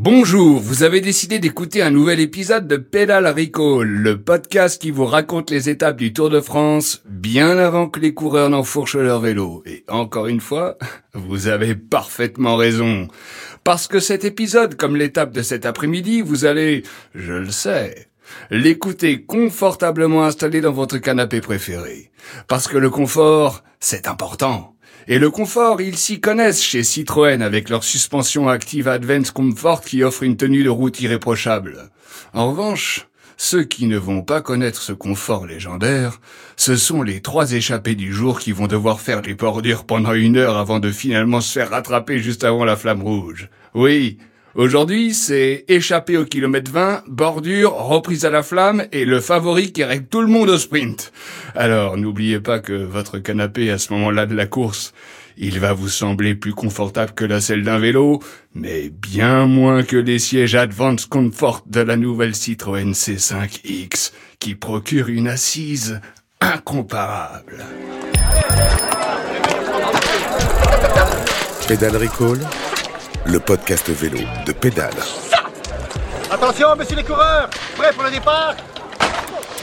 Bonjour, vous avez décidé d'écouter un nouvel épisode de Pédale Recall, le podcast qui vous raconte les étapes du Tour de France bien avant que les coureurs n'enfourchent leur vélo. Et encore une fois, vous avez parfaitement raison. Parce que cet épisode, comme l'étape de cet après-midi, vous allez, je le sais, l'écouter confortablement installé dans votre canapé préféré. Parce que le confort, c'est important. Et le confort, ils s'y connaissent chez Citroën avec leur suspension active Advance Comfort qui offre une tenue de route irréprochable. En revanche, ceux qui ne vont pas connaître ce confort légendaire, ce sont les trois échappés du jour qui vont devoir faire des bordures pendant une heure avant de finalement se faire rattraper juste avant la flamme rouge. Oui, Aujourd'hui, c'est échappé au kilomètre 20, bordure, reprise à la flamme et le favori qui règle tout le monde au sprint. Alors, n'oubliez pas que votre canapé à ce moment-là de la course, il va vous sembler plus confortable que la selle d'un vélo, mais bien moins que les sièges Advance Comfort de la nouvelle Citroën C5X, qui procure une assise incomparable. Pédale Recall, le podcast vélo de Pédale. Attention, messieurs les coureurs Prêts pour le départ?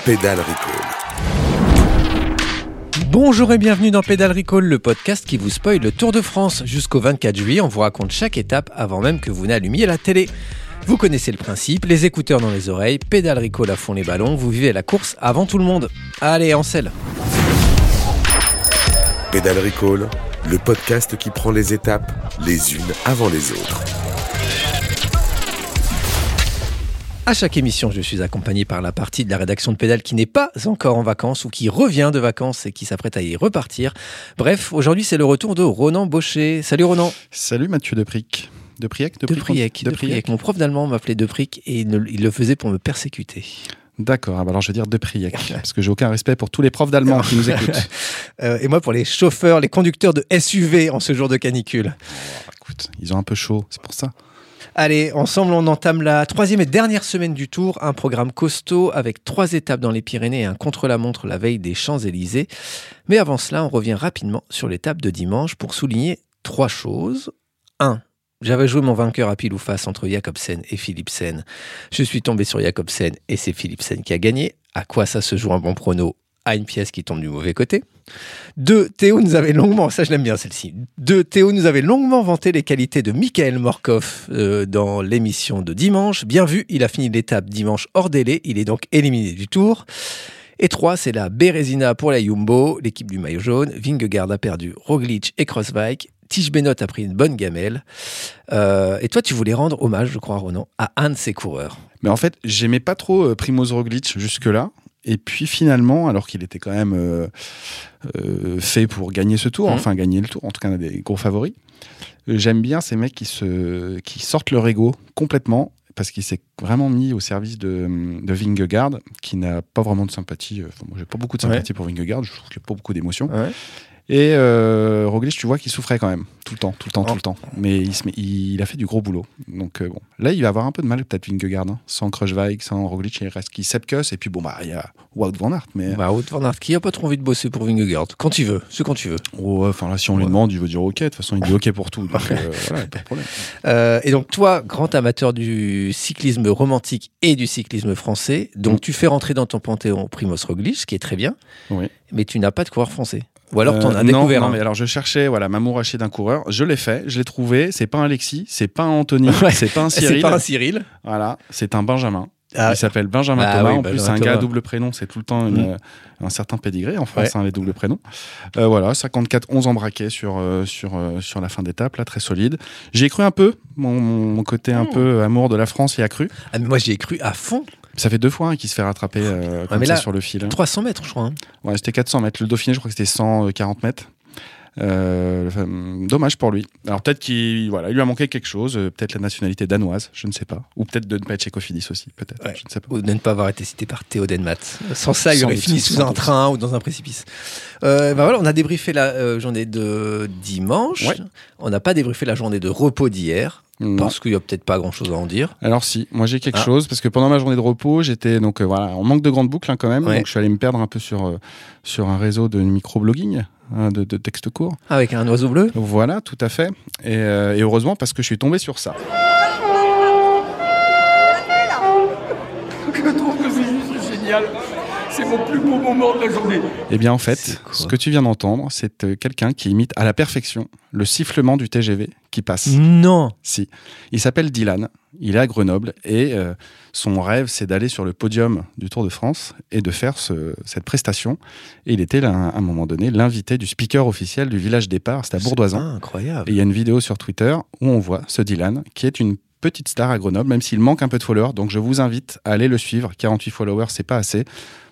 Pédale Recall. Bonjour et bienvenue dans Pédale Recall, le podcast qui vous spoil le Tour de France. Jusqu'au 24 juillet, on vous raconte chaque étape avant même que vous n'allumiez la télé. Vous connaissez le principe, les écouteurs dans les oreilles, Pédale Recall à fond les ballons, vous vivez la course avant tout le monde. Allez, en selle Pédale Recall, le podcast qui prend les étapes les unes avant les autres. À chaque émission, je suis accompagné par la partie de la rédaction de Pédale qui n'est pas encore en vacances ou qui revient de vacances et qui s'apprête à y repartir. Bref, aujourd'hui, c'est le retour de Ronan Baucher. Salut Ronan. Salut Mathieu Depric. Depriec De Priec, de Priec. Mon prof d'allemand m'appelait Depric et il le faisait pour me persécuter. D'accord, ah bah alors je vais dire Depriec, parce que j'ai aucun respect pour tous les profs d'allemand qui nous écoutent. Euh, et moi pour les chauffeurs, les conducteurs de SUV en ce jour de canicule. Écoute, ils ont un peu chaud, c'est pour ça. Allez, ensemble, on entame la troisième et dernière semaine du Tour. Un programme costaud avec trois étapes dans les Pyrénées et un contre-la-montre la veille des Champs-Élysées. Mais avant cela, on revient rapidement sur l'étape de dimanche pour souligner trois choses. 1. J'avais joué mon vainqueur à pile ou face entre Jacobsen et Philipsen. Je suis tombé sur Jacobsen et c'est Philipsen qui a gagné. À quoi ça se joue un bon prono? À une pièce qui tombe du mauvais côté. Deux, Théo nous avait longuement, ça je l'aime bien celle-ci. Deux, Théo nous avait longuement vanté les qualités de Michael Morkov euh, dans l'émission de dimanche. Bien vu, il a fini l'étape dimanche hors délai, il est donc éliminé du tour. Et trois, c'est la Bérésina pour la Jumbo, l'équipe du maillot jaune. Vingegaard a perdu Roglic et Crossbike. Tige Bennett a pris une bonne gamelle. Euh, et toi, tu voulais rendre hommage, je crois, Ronan, à un de ses coureurs. Mais en fait, j'aimais pas trop euh, Primoz Roglic jusque-là. Et puis finalement, alors qu'il était quand même euh, fait pour gagner ce tour, Mhm. enfin gagner le tour, en tout cas un des gros favoris, j'aime bien ces mecs qui, se, qui sortent leur ego complètement parce qu'il s'est vraiment mis au service de, de Vingegaard, qui n'a pas vraiment de sympathie. Enfin, moi, j'ai pas beaucoup de sympathie pour Vingegaard, je trouve qu'il n'y a pas beaucoup d'émotion. Et euh, Roglic, tu vois qu'il souffrait quand même, tout le temps, tout le temps, Oh. tout le temps. Mais il, se met- il a fait du gros boulot. Donc euh, bon, là, il va avoir un peu de mal peut-être Vingegaard, hein. sans Kruijswijk, sans Roglic, il reste qui Sepkus, et puis bon, bah il y a Wout van Aert. Mais Bah, Wout van Aert, qui a pas trop envie de bosser pour Vingegaard Quand il veut, c'est quand tu veux. oh, enfin là, si on lui demande, il veut dire ok. De toute façon, il dit ok pour tout. Donc euh, voilà, pas de problème. Et donc toi, grand amateur du cyclisme romantique et du cyclisme français, donc Mm. tu fais rentrer dans ton panthéon Primoz Roglic, ce qui est très bien, Oui. mais tu n'as pas de coureur français. Ou alors en Euh, as non, découvert non, un. mais alors je cherchais voilà m'amour haché d'un coureur. Je l'ai fait, je l'ai trouvé. C'est pas un Alexis, c'est pas un Anthony, Ouais. c'est pas un C'est Cyril. pas un Cyril. Voilà, c'est un Benjamin. Ah, Il s'appelle Benjamin Ah Thomas. oui, en plus, c'est un gars à double prénom. C'est tout le temps une, Mm. euh, un certain pédigré en France, Ouais. hein, les doubles prénoms. Euh, voilà, 54, 11 embraqués sur, euh, sur, euh, sur la fin d'étape, là, très solide. J'y ai cru un peu. Mon, mon côté un Mm. peu amour de la France y a cru. Ah, mais moi j'y ai cru à fond. Ça fait deux fois hein, qu'il se fait rattraper euh, comme ça là, sur le fil. hein. 300 mètres, je crois. hein. Ouais, c'était 400 mètres. Le Dauphiné, je crois que c'était 140 mètres. Euh, enfin, dommage pour lui. Alors peut-être qu'il voilà, il lui a manqué quelque chose, euh, peut-être la nationalité danoise, je ne sais pas, ou peut-être de ne pas être Cofidis aussi, peut-être, Ouais. je ne sais pas. Ou de ne pas avoir été cité par Théo Denmat. Sans ça, il aurait fini sous un train ou dans un précipice. Euh, bah voilà, on a débriefé la euh, journée de dimanche. Ouais. On n'a pas débriefé la journée de repos d'hier. Non. Parce qu'il n'y a peut-être pas grand-chose à en dire. Alors si, moi j'ai quelque ah. chose, parce que pendant ma journée de repos, j'étais donc euh, voilà, en manque de grandes boucles hein, quand même, donc je suis allé me perdre un peu sur, euh, sur un réseau de microblogging, hein, de, de textes courts. Ah, avec un oiseau bleu Voilà, tout à fait. Et, euh, et heureusement parce que je suis tombé sur ça. Je trouve que c'est génial. C'est mon plus beau moment de la journée. Eh bien, en fait, ce que tu viens d'entendre, c'est euh, quelqu'un qui imite à la perfection le sifflement du TGV qui passe. Non Si. Il s'appelle Dylan, il est à Grenoble et euh, son rêve, c'est d'aller sur le podium du Tour de France et de faire ce- cette prestation. Et il était, là, à un moment donné, l'invité du speaker officiel du village départ, c'était à Bourdoisan. Incroyable. Et il y a une vidéo sur Twitter où on voit ce Dylan, qui est une petite star à Grenoble, même s'il manque un peu de followers. Donc je vous invite à aller le suivre. 48 followers, c'est pas assez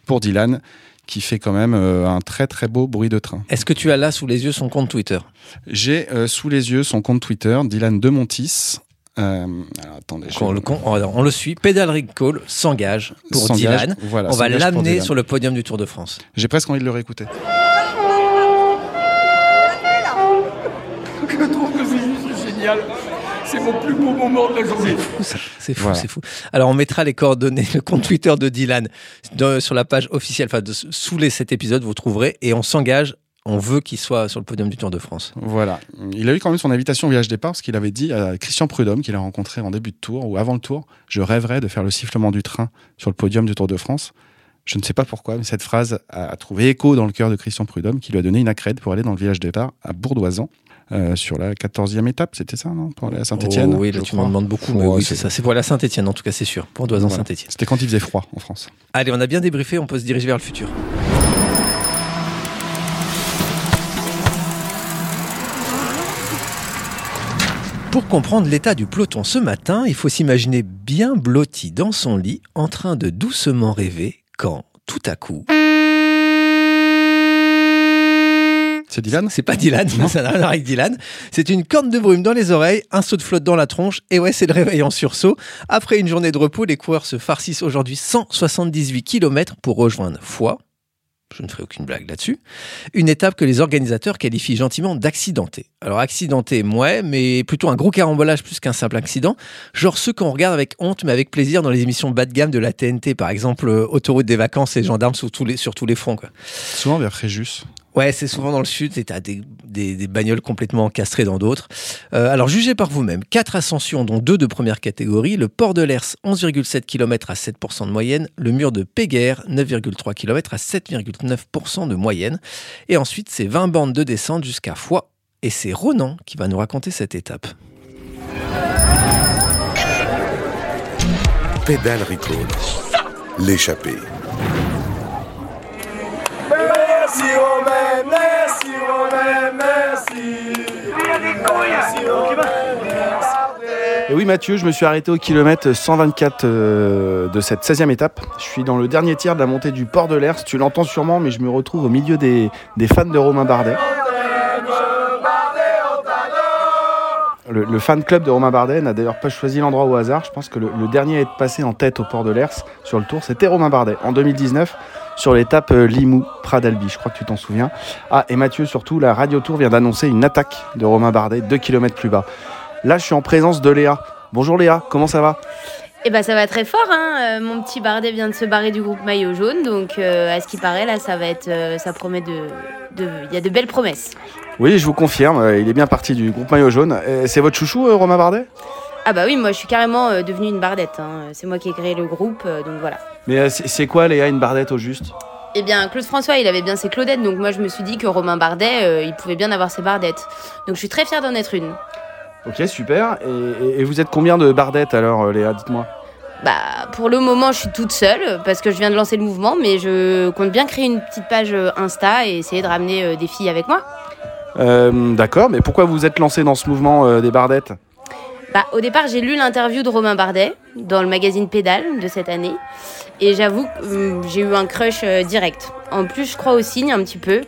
pour Dylan, qui fait quand même euh, un très très beau bruit de train. Est-ce que tu as là sous les yeux son compte Twitter? J'ai euh, sous les yeux son compte Twitter, Dylan de Montis. Euh, alors, attendez, je- on le, con- on, on le suit. Pedal Recall s'engage pour Dylan. voilà, on va l'amener sur le podium du Tour de France. J'ai presque envie de le réécouter. Je trouve que c'est génial. C'est mon plus beau moment de la journée. C'est fou, Voilà. c'est fou. Alors on mettra les coordonnées, le compte Twitter de Dylan de- sur la page officielle, enfin de- sous les, cet épisode, vous trouverez. Et on s'engage, on veut qu'il soit sur le podium du Tour de France. Voilà. Il a eu quand même son invitation au village départ parce qu'il avait dit à Christian Prudhomme, qu'il a rencontré en début de tour ou avant le tour, je rêverais de faire le sifflement du train sur le podium du Tour de France. Je ne sais pas pourquoi, mais cette phrase a a trouvé écho dans le cœur de Christian Prudhomme, qui lui a donné une accrède pour aller dans le village départ à Bourdoisan, euh, sur la 14e étape, c'était ça, non Pour aller à Saint-Etienne Oh oui, là tu m'en demandes beaucoup, mais oui, c'est ça. C'est pour la Saint-Etienne, en tout cas, c'est sûr. Pour Doisan Voilà. Saint-Etienne. C'était quand il faisait froid en France. Allez, on a bien débriefé, on peut se diriger vers le futur. Pour comprendre l'état du peloton ce matin, il faut s'imaginer bien blotti dans son lit, en train de doucement rêver, quand, tout à coup... C'est Dylan C'est pas Dylan, ça n'a rien à voir avec Dylan. C'est une corne de brume dans les oreilles, un saut de flotte dans la tronche, et ouais, c'est le réveil en sursaut. Après une journée de repos, les coureurs se farcissent aujourd'hui 178 km pour rejoindre Foix. Je ne ferai aucune blague là-dessus. Une étape que les organisateurs qualifient gentiment d'accidentée. Alors accidenté, ouais, mais plutôt un gros carambolage plus qu'un simple accident. Genre ceux qu'on regarde avec honte, mais avec plaisir dans les émissions bas de gamme de la TNT, par exemple euh, Autoroute des vacances et Gendarmes sur tous les, sur tous les fronts. Quoi. Souvent vers Fréjus. Ouais, c'est souvent dans le sud et t'as des, des, bagnoles complètement encastrées dans d'autres. Euh, alors jugez par vous-même. Quatre ascensions, dont deux de première catégorie. Le port de l'Ers, 11,7 km à 7% de moyenne. Le mur de Péguerre, 9,3 km à 7,9% de moyenne. Et ensuite, c'est 20 bandes de descente jusqu'à Foix. Et c'est Ronan qui va nous raconter cette étape. Pédale Recall. L'échappée. Et oui Mathieu, je me suis arrêté au kilomètre 124 euh, de cette 16e étape. Je suis dans le dernier tiers de la montée du port de l'Ers. Tu l'entends sûrement, mais je me retrouve au milieu des, fans de Romain Bardet. Le, fan club de Romain Bardet n'a d'ailleurs pas choisi l'endroit au hasard. Je pense que le, le dernier à être passé en tête au port de l'Ers sur le tour, c'était Romain Bardet en 2019 sur l'étape euh, Limoux-Pradalbi. Je crois que tu t'en souviens. Ah, et Mathieu, surtout, la Radio Tour vient d'annoncer une attaque de Romain Bardet 2 km plus bas. Là, je suis en présence de Léa. Bonjour Léa, comment ça va? Eh ben ça va très fort, hein. Euh, mon petit Bardet vient de se barrer du groupe maillot jaune, donc euh, à ce qui paraît là, ça va être, euh, ça promet de, de, il y a de belles promesses. Oui, je vous confirme, il est bien parti du groupe maillot jaune. C'est votre chouchou, Romain Bardet? Ah bah oui, moi je suis carrément euh, devenue une Bardette. hein. C'est moi qui ai créé le groupe, euh, donc voilà. Mais euh, c'est quoi Léa, une Bardette au juste? Eh bien, Claude François, il avait bien ses Claudettes, donc moi je me suis dit que Romain Bardet, euh, il pouvait bien avoir ses Bardettes. Donc je suis très fière d'en être une. Ok, super. Et, et- et vous êtes combien de Bardettes alors, Léa? Dites-moi. Bah, pour le moment, je suis toute seule parce que je viens de lancer le mouvement, mais je compte bien créer une petite page Insta et essayer de ramener euh, des filles avec moi. Euh, D'accord, mais pourquoi vous êtes lancé dans ce mouvement des Bardettes? Bah, au départ, j'ai lu l'interview de Romain Bardet dans le magazine Pédale de cette année. Et j'avoue que hum, j'ai eu un crush euh, direct. En plus, je crois au signe un petit peu.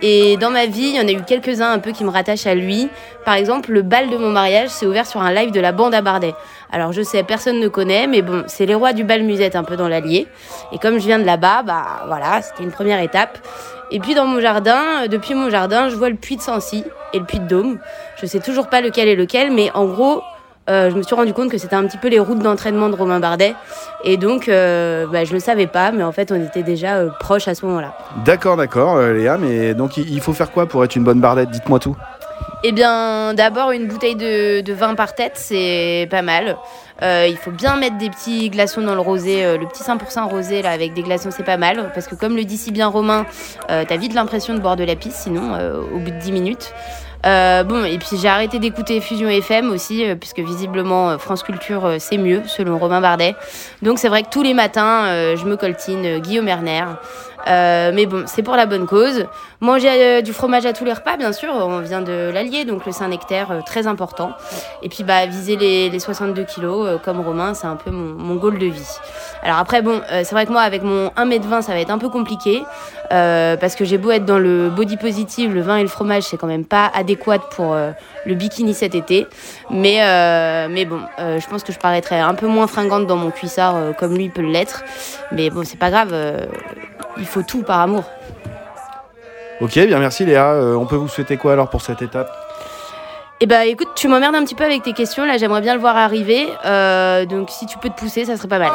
Et dans ma vie, il y en a eu quelques-uns un peu qui me rattachent à lui. Par exemple, le bal de mon mariage s'est ouvert sur un live de la bande à Bardet. Alors je sais, personne ne connaît, mais bon, c'est les rois du bal musette un peu dans l'Allier. Et comme je viens de là-bas, bah voilà, c'était une première étape. Et puis dans mon jardin, euh, depuis mon jardin, je vois le puits de Sancy et le puits de Dôme. Je sais toujours pas lequel est lequel, mais en gros, euh, je me suis rendu compte que c'était un petit peu les routes d'entraînement de Romain Bardet. Et donc, euh, bah, je le savais pas, mais en fait, on était déjà euh, proches à ce moment-là. D'accord, d'accord, euh, Léa, mais donc il il faut faire quoi pour être une bonne Bardette Dites-moi tout. Eh bien, d'abord, une bouteille de, de vin par tête, c'est pas mal. Euh, il faut bien mettre des petits glaçons dans le rosé. euh, le petit 5% rosé, là, avec des glaçons, c'est pas mal. Parce que, comme le dit si bien Romain, euh, t'as vite l'impression de boire de la pisse, sinon, euh, au bout de 10 minutes. Euh, bon, et puis j'ai arrêté d'écouter Fusion FM aussi, euh, puisque visiblement euh, France Culture c'est mieux, selon Romain Bardet. Donc c'est vrai que tous les matins, je me coltine Guillaume Erner. Euh, mais bon, c'est pour la bonne cause. Manger euh, du fromage à tous les repas, bien sûr, on vient de l'Allier, donc le Saint-Nectaire, euh, très important. Et puis bah, viser les, les 62 kilos, euh, comme Romain, c'est un peu mon, goal de vie. Alors après, bon, c'est vrai que moi, avec mon 1m20, ça va être un peu compliqué, parce que j'ai beau être dans le body positive, le vin et le fromage, c'est quand même pas adéquat pour le bikini cet été. Mais, mais bon, je pense que je paraîtrais un peu moins fringante dans mon cuissard, comme lui peut l'être. Mais bon, c'est pas grave, il faut tout par amour. Ok, bien merci Léa. Euh, on peut vous souhaiter quoi alors pour cette étape? Eh bah écoute, tu m'emmerdes un petit peu avec tes questions, là j'aimerais bien le voir arriver. Euh, donc si tu peux te pousser, ça serait pas mal.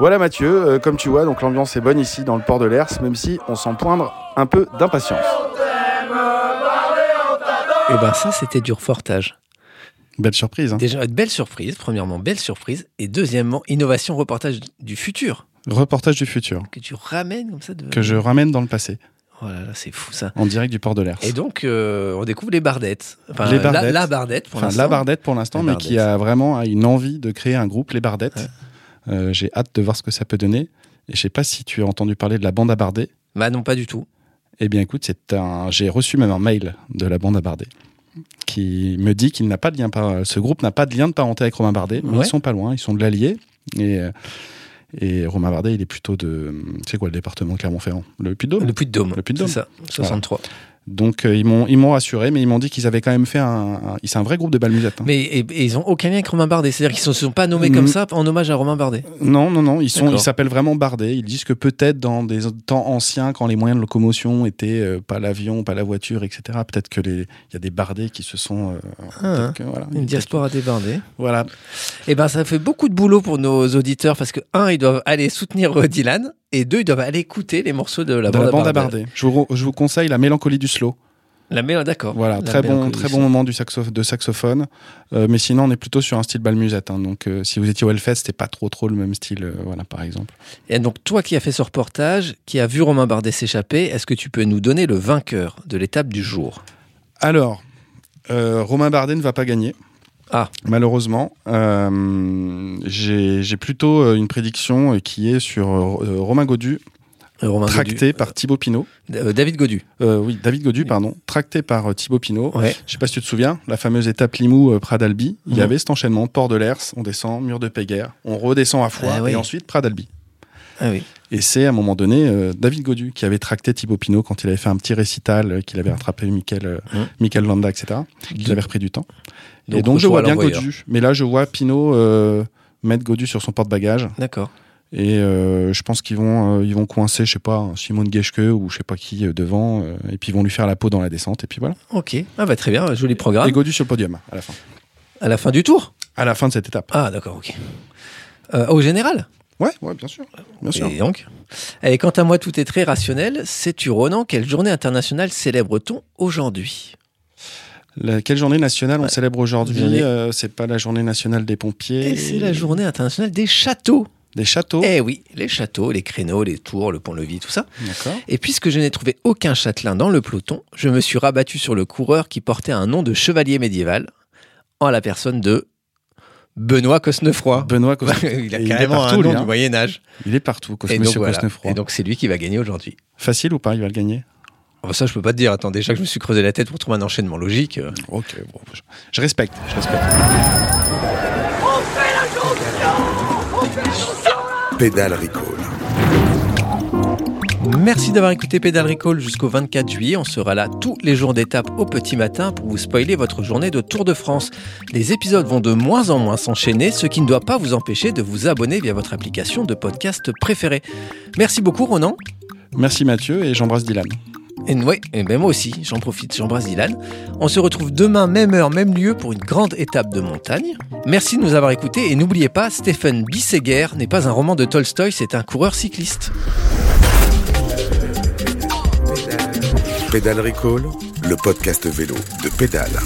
Voilà Mathieu, euh, comme tu vois, donc l'ambiance est bonne ici dans le port de l'Ers, même si on sent poindre un peu d'impatience. Et ben ça, c'était du reportage. Belle surprise. hein. Déjà, belle surprise. Premièrement, belle surprise. Et deuxièmement, innovation, reportage du futur. Reportage du futur Que tu ramènes comme ça de... que je ramène dans le passé, Oh là là, c'est fou ça. en direct du port de l'Ers. Et donc, euh, on découvre les bardettes. Enfin, Les la- Bardettes. La, bardette pour Enfin, l'instant. la Bardette pour l'instant, mais qui a vraiment une envie de créer un groupe, les Bardettes. Euh, J'ai hâte de voir ce que ça peut donner. Et je sais pas si tu as entendu parler de la bande à Bardet. Bah non, pas du tout. Eh bien, écoute, c'est un. J'ai reçu même un mail de la bande à Bardet qui me dit qu'il n'a pas de lien par... ce groupe n'a pas de lien de parenté avec Romain Bardet, mais Ouais. ils sont pas loin, ils sont de l'Allier et et Romain Bardet, il est plutôt de c'est quoi le département de Clermont-Ferrand, le Puy-de-Dôme? Le Puy-de-Dôme. Le Puy-de-Dôme. C'est ça, 63. Donc euh, ils m'ont ils m'ont rassuré, mais ils m'ont dit qu'ils avaient quand même fait un, un- c'est un vrai groupe de balmusettes. hein. Mais et- et ils ont aucun lien avec Romain Bardet. C'est-à-dire qu'ils ne se sont pas nommés Mm. comme ça en hommage à Romain Bardet. Non, non, non, ils sont, ils s'appellent vraiment Bardet. Ils disent que peut-être dans des temps anciens, quand les moyens de locomotion étaient euh, pas l'avion, pas la voiture, etc. Peut-être que les, il y a des Bardets qui se sont, euh, Ah, peut-être que, voilà, Une diaspora débardée. Voilà. Et ben ça fait beaucoup de boulot pour nos auditeurs parce que un, ils doivent aller soutenir Dylan et deux, ils doivent aller écouter les morceaux de la de bande, la bande à Bardet. Je vous, je vous conseille la mélancolie du slow. La mélancolie, d'accord. Voilà, La très bon, très bon moment du saxo, de saxophone. Euh, mais sinon, on est plutôt sur un style balmusette. hein. Donc, euh, si vous étiez au Hellfest, c'était pas trop, trop le même style, euh, voilà, par exemple. Et donc toi qui as fait ce reportage, qui a vu Romain Bardet s'échapper, est-ce que tu peux nous donner le vainqueur de l'étape du jour? Alors, Romain Bardet ne va pas gagner. Ah. Malheureusement, Euh, j'ai plutôt euh, une prédiction euh, qui est sur euh, Romain Godu, Romain tracté Godu. par Thibaut Pinot. David Godu. Euh, oui, David Godu, pardon, tracté par Thibaut Pinot. Ouais. Je sais pas si tu te souviens, la fameuse étape Limoux euh, Pradalbi, il y Mhm. avait cet enchaînement Port de l'Ers, on descend, mur de Péguerre, on redescend à Foix Ah oui. et ensuite Pradalbi. Ah oui. Et c'est à un moment donné euh, David Godu qui avait tracté Thibaut Pinot quand il avait fait un petit récital, euh, qu'il avait rattrapé Michael, euh. Michael Landa, etc. Qu'il avait repris du temps. et donc je vois bien. Godu. Mais là je vois Pinot euh, mettre Godu sur son porte-bagages. D'accord. Et je pense qu'ils vont, ils vont coincer, je sais pas, Simone Geschke ou je sais pas qui devant. et puis ils vont lui faire la peau dans la descente. Et puis voilà. Ok. Ah bah très bien, joli programme. Et Godu sur le podium à la fin. À la fin du tour? À la fin de cette étape. Ah d'accord, ok. Euh, au général? Ouais, ouais, bien sûr. Bien sûr. Et donc Et quant à moi, tout est très rationnel. Sais-tu, Ronan, quelle journée internationale célèbre-t-on aujourd'hui? La- quelle journée nationale on Ouais. célèbre aujourd'hui? Journée. Euh, C'est pas la journée nationale des pompiers. Et c'est la journée internationale des châteaux. des châteaux. Eh oui, les châteaux, les créneaux, les tours, le pont-levis, tout ça. D'accord. Et puisque je n'ai trouvé aucun châtelain dans le peloton, je me suis rabattu sur le coureur qui portait un nom de chevalier médiéval, en la personne de Benoît Cosnefroy. Benoît Cosnefroy. il a Et il est carrément partout, un lui, nom hein. du Moyen Âge. Il est partout, Cos- Et donc, Monsieur voilà. Cosnefroy. Et donc c'est lui qui va gagner aujourd'hui. Facile ou pas Il va le gagner? Oh, ça, je peux pas te dire. Attends, déjà que je me suis creusé la tête pour trouver un enchaînement logique. euh. Ok, bon, je, je respecte. Je respecte. Pédale Recall. Merci d'avoir écouté Pédale Recall jusqu'au 24 juillet. On sera là tous les jours d'étape au petit matin pour vous spoiler votre journée de Tour de France. Les épisodes vont de moins en moins s'enchaîner, ce qui ne doit pas vous empêcher de vous abonner via votre application de podcast préférée. Merci beaucoup Ronan. Merci Mathieu et j'embrasse Dylan. Et ouais, et ben moi aussi, j'en profite, j'embrasse Dylan. On se retrouve demain, même heure, même lieu, pour une grande étape de montagne. Merci de nous avoir écoutés et n'oubliez pas, Stephen Bisseguer n'est pas un roman de Tolstoï, c'est un coureur cycliste. Pédale Recall, le podcast vélo de Pédale.